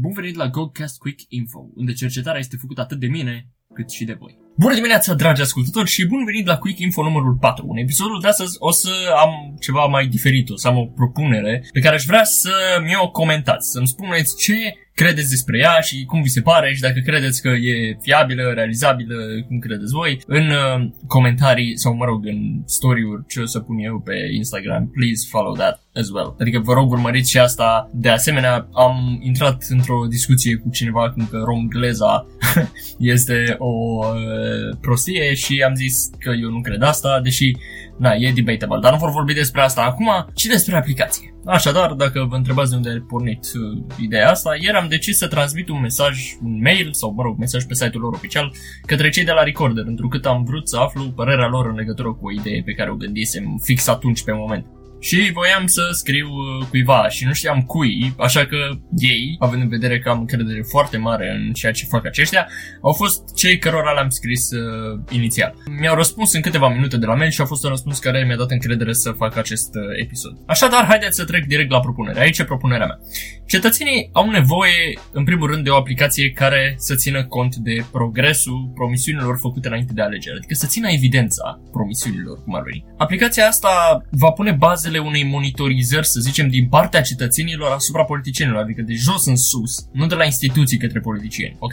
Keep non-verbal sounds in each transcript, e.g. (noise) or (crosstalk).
Bun venit la Goldcast Quick Info, unde cercetarea este făcută atât de mine cât și de voi. Bună dimineața, dragi ascultători, și bun venit la Quick Info numărul 4. În episodul de astăzi o să am ceva mai diferit, o să am o propunere pe care aș vrea să mi-o comentați, să-mi spuneți ce credeți despre ea și cum vi se pare și dacă credeți că e fiabilă, realizabilă, cum credeți voi, în uh, comentarii sau, mă rog, în story-uri ce o să pun eu pe Instagram. Please follow that as well. Adică vă rog urmăriți și asta. De asemenea, am intrat într-o discuție cu cineva cum că romgleza (laughs) este o uh, prostie și am zis că eu nu cred asta, deși na, e debatable, dar nu vor vorbi despre asta acum, ci despre aplicație. Așadar, dacă vă întrebați de unde a pornit uh, ideea asta, ieri am decis să transmit un mesaj, un mail sau, mă rog, mesaj pe site-ul lor oficial către cei de la Recorder, întrucât am vrut să aflu părerea lor în legătură cu o idee pe care o gândisem fix atunci pe moment. Și voiam să scriu uh, cuiva și nu știam cui, așa că ei, având în vedere că am încredere foarte mare în ceea ce fac aceștia, au fost cei cărora le-am scris uh, inițial. Mi-au răspuns în câteva minute de la mail și a fost un răspuns care mi-a dat încredere să fac acest uh, episod. Așadar, haideți să trec direct la propunere. Aici e propunerea mea. Cetățenii au nevoie, în primul rând, de o aplicație care să țină cont de progresul promisiunilor făcute înainte de alegeri, adică să țină evidența promisiunilor, cum ar veni. Aplicația asta va pune bazele unei monitorizări, să zicem, din partea cetățenilor asupra politicienilor, adică de jos în sus, nu de la instituții către politicieni, ok?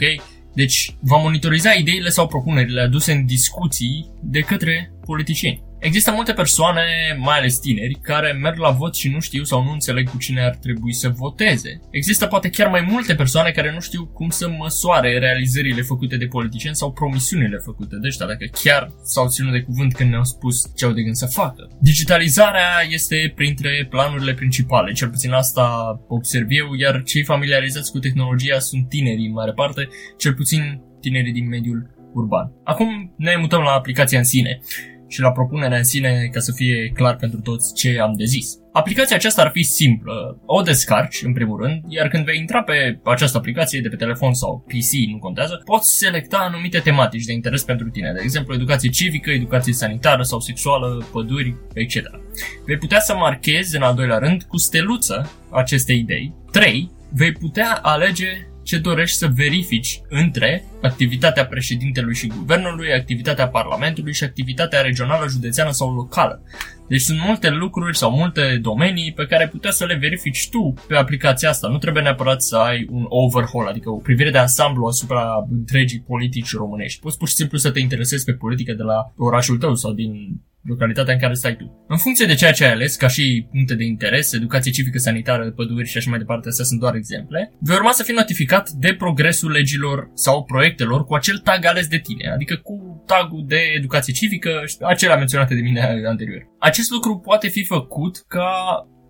Deci va monitoriza ideile sau propunerile aduse în discuții de către politicieni. Există multe persoane, mai ales tineri, care merg la vot și nu știu sau nu înțeleg cu cine ar trebui să voteze. Există poate chiar mai multe persoane care nu știu cum să măsoare realizările făcute de politicieni sau promisiunile făcute de ăștia, dacă chiar s-au ținut de cuvânt când ne-au spus ce au de gând să facă. Digitalizarea este printre planurile principale, cel puțin asta observ eu, iar cei familiarizați cu tehnologia sunt tinerii în mare parte, cel puțin tinerii din mediul urban. Acum ne mutăm la aplicația în sine și la propunerea în sine ca să fie clar pentru toți ce am de zis. Aplicația aceasta ar fi simplă. O descarci, în primul rând, iar când vei intra pe această aplicație de pe telefon sau PC, nu contează, poți selecta anumite tematici de interes pentru tine, de exemplu educație civică, educație sanitară sau sexuală, păduri, etc. Vei putea să marchezi, în al doilea rând, cu steluță aceste idei. 3. Vei putea alege ce dorești să verifici între activitatea președintelui și guvernului, activitatea parlamentului și activitatea regională, județeană sau locală. Deci sunt multe lucruri sau multe domenii pe care puteți să le verifici tu pe aplicația asta. Nu trebuie neapărat să ai un overhaul, adică o privire de ansamblu asupra întregii politici românești. Poți pur și simplu să te interesezi pe politică de la orașul tău sau din localitatea în care stai tu. În funcție de ceea ce ai ales, ca și puncte de interes, educație civică, sanitară, păduri și așa mai departe, astea sunt doar exemple, vei urma să fii notificat de progresul legilor sau proiectelor cu acel tag ales de tine, adică cu tagul de educație civică, acelea menționate de mine anterior. Acest lucru poate fi făcut ca,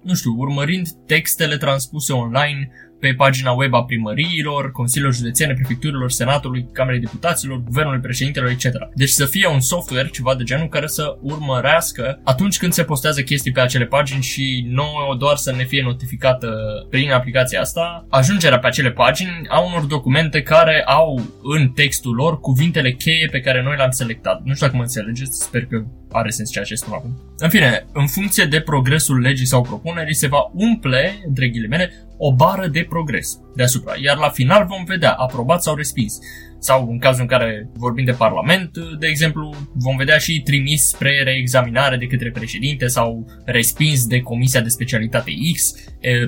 nu știu, urmărind textele transpuse online pe pagina web a primăriilor, consiliilor județene, prefecturilor, senatului, camerei deputaților, guvernului, președintelor, etc. Deci să fie un software, ceva de genul, care să urmărească atunci când se postează chestii pe acele pagini și nouă doar să ne fie notificată prin aplicația asta, ajungerea pe acele pagini a unor documente care au în textul lor cuvintele cheie pe care noi le-am selectat. Nu știu dacă mă înțelegeți, sper că are sens ceea ce spun acum. În fine, în funcție de progresul legii sau propunerii, se va umple, între ghilimele, o bară de progres deasupra, iar la final vom vedea aprobat sau respins. Sau în cazul în care vorbim de Parlament, de exemplu, vom vedea și trimis spre reexaminare de către președinte sau respins de Comisia de Specialitate X,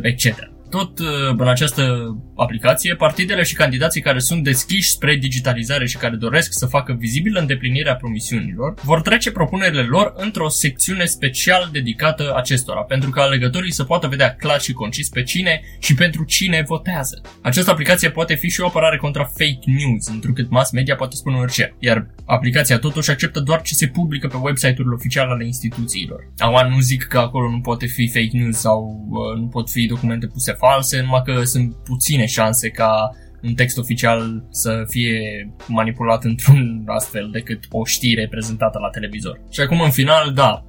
etc. Tot uh, în această aplicație, partidele și candidații care sunt deschiși spre digitalizare și care doresc să facă vizibilă îndeplinirea promisiunilor, vor trece propunerile lor într-o secțiune special dedicată acestora, pentru ca alegătorii să poată vedea clar și concis pe cine și pentru cine votează. Această aplicație poate fi și o apărare contra fake news, întrucât mass media poate spune orice, iar aplicația totuși acceptă doar ce se publică pe website-urile oficiale ale instituțiilor. Acum nu zic că acolo nu poate fi fake news sau uh, nu pot fi documente puse false, numai că sunt puține șanse ca un text oficial să fie manipulat într-un astfel decât o știre prezentată la televizor. Și acum în final, da,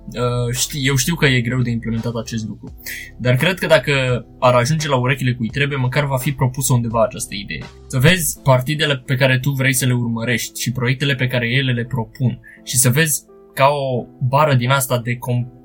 uh, eu știu că e greu de implementat acest lucru, dar cred că dacă ar ajunge la urechile cui trebuie, măcar va fi propusă undeva această idee. Să vezi partidele pe care tu vrei să le urmărești și proiectele pe care ele le propun și să vezi ca o bară din asta de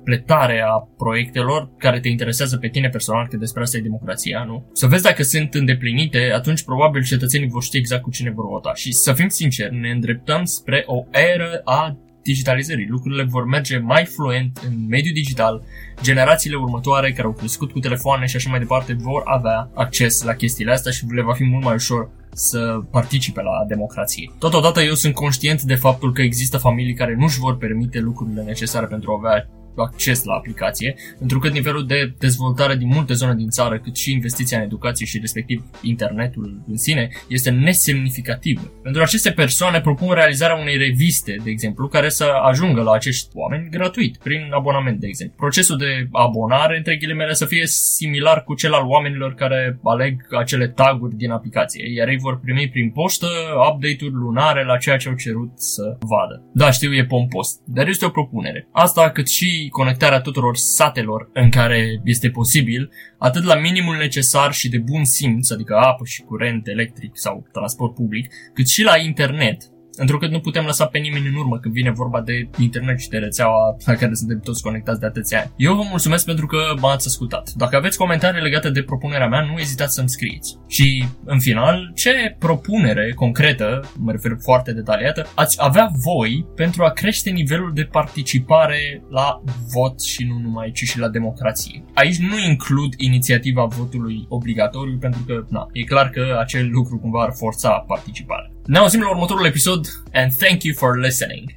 completare a proiectelor care te interesează pe tine personal, că despre asta e democrația, nu? Să vezi dacă sunt îndeplinite, atunci probabil cetățenii vor ști exact cu cine vor vota. Și să fim sinceri, ne îndreptăm spre o eră a digitalizării. Lucrurile vor merge mai fluent în mediul digital. Generațiile următoare care au crescut cu telefoane și așa mai departe vor avea acces la chestiile astea și le va fi mult mai ușor să participe la democrație. Totodată eu sunt conștient de faptul că există familii care nu își vor permite lucrurile necesare pentru a avea acces la aplicație, pentru că nivelul de dezvoltare din multe zone din țară, cât și investiția în educație și respectiv internetul în sine, este nesemnificativă. Pentru aceste persoane propun realizarea unei reviste, de exemplu, care să ajungă la acești oameni gratuit, prin abonament, de exemplu. Procesul de abonare, între ghilimele, să fie similar cu cel al oamenilor care aleg acele taguri din aplicație, iar ei vor primi prin poștă update-uri lunare la ceea ce au cerut să vadă. Da, știu, e pompos, dar este o propunere. Asta cât și conectarea tuturor satelor în care este posibil, atât la minimul necesar și de bun simț, adică apă și curent electric sau transport public, cât și la internet, Întrucât nu putem lăsa pe nimeni în urmă când vine vorba de internet și de rețeaua la care suntem toți conectați de atâția ani. Eu vă mulțumesc pentru că m-ați ascultat. Dacă aveți comentarii legate de propunerea mea, nu ezitați să-mi scrieți. Și, în final, ce propunere concretă, mă refer foarte detaliată, ați avea voi pentru a crește nivelul de participare la vot și nu numai, ci și la democrație. Aici nu includ inițiativa votului obligatoriu pentru că, na, e clar că acel lucru cumva ar forța participarea. Now similar you in Motorola episode and thank you for listening.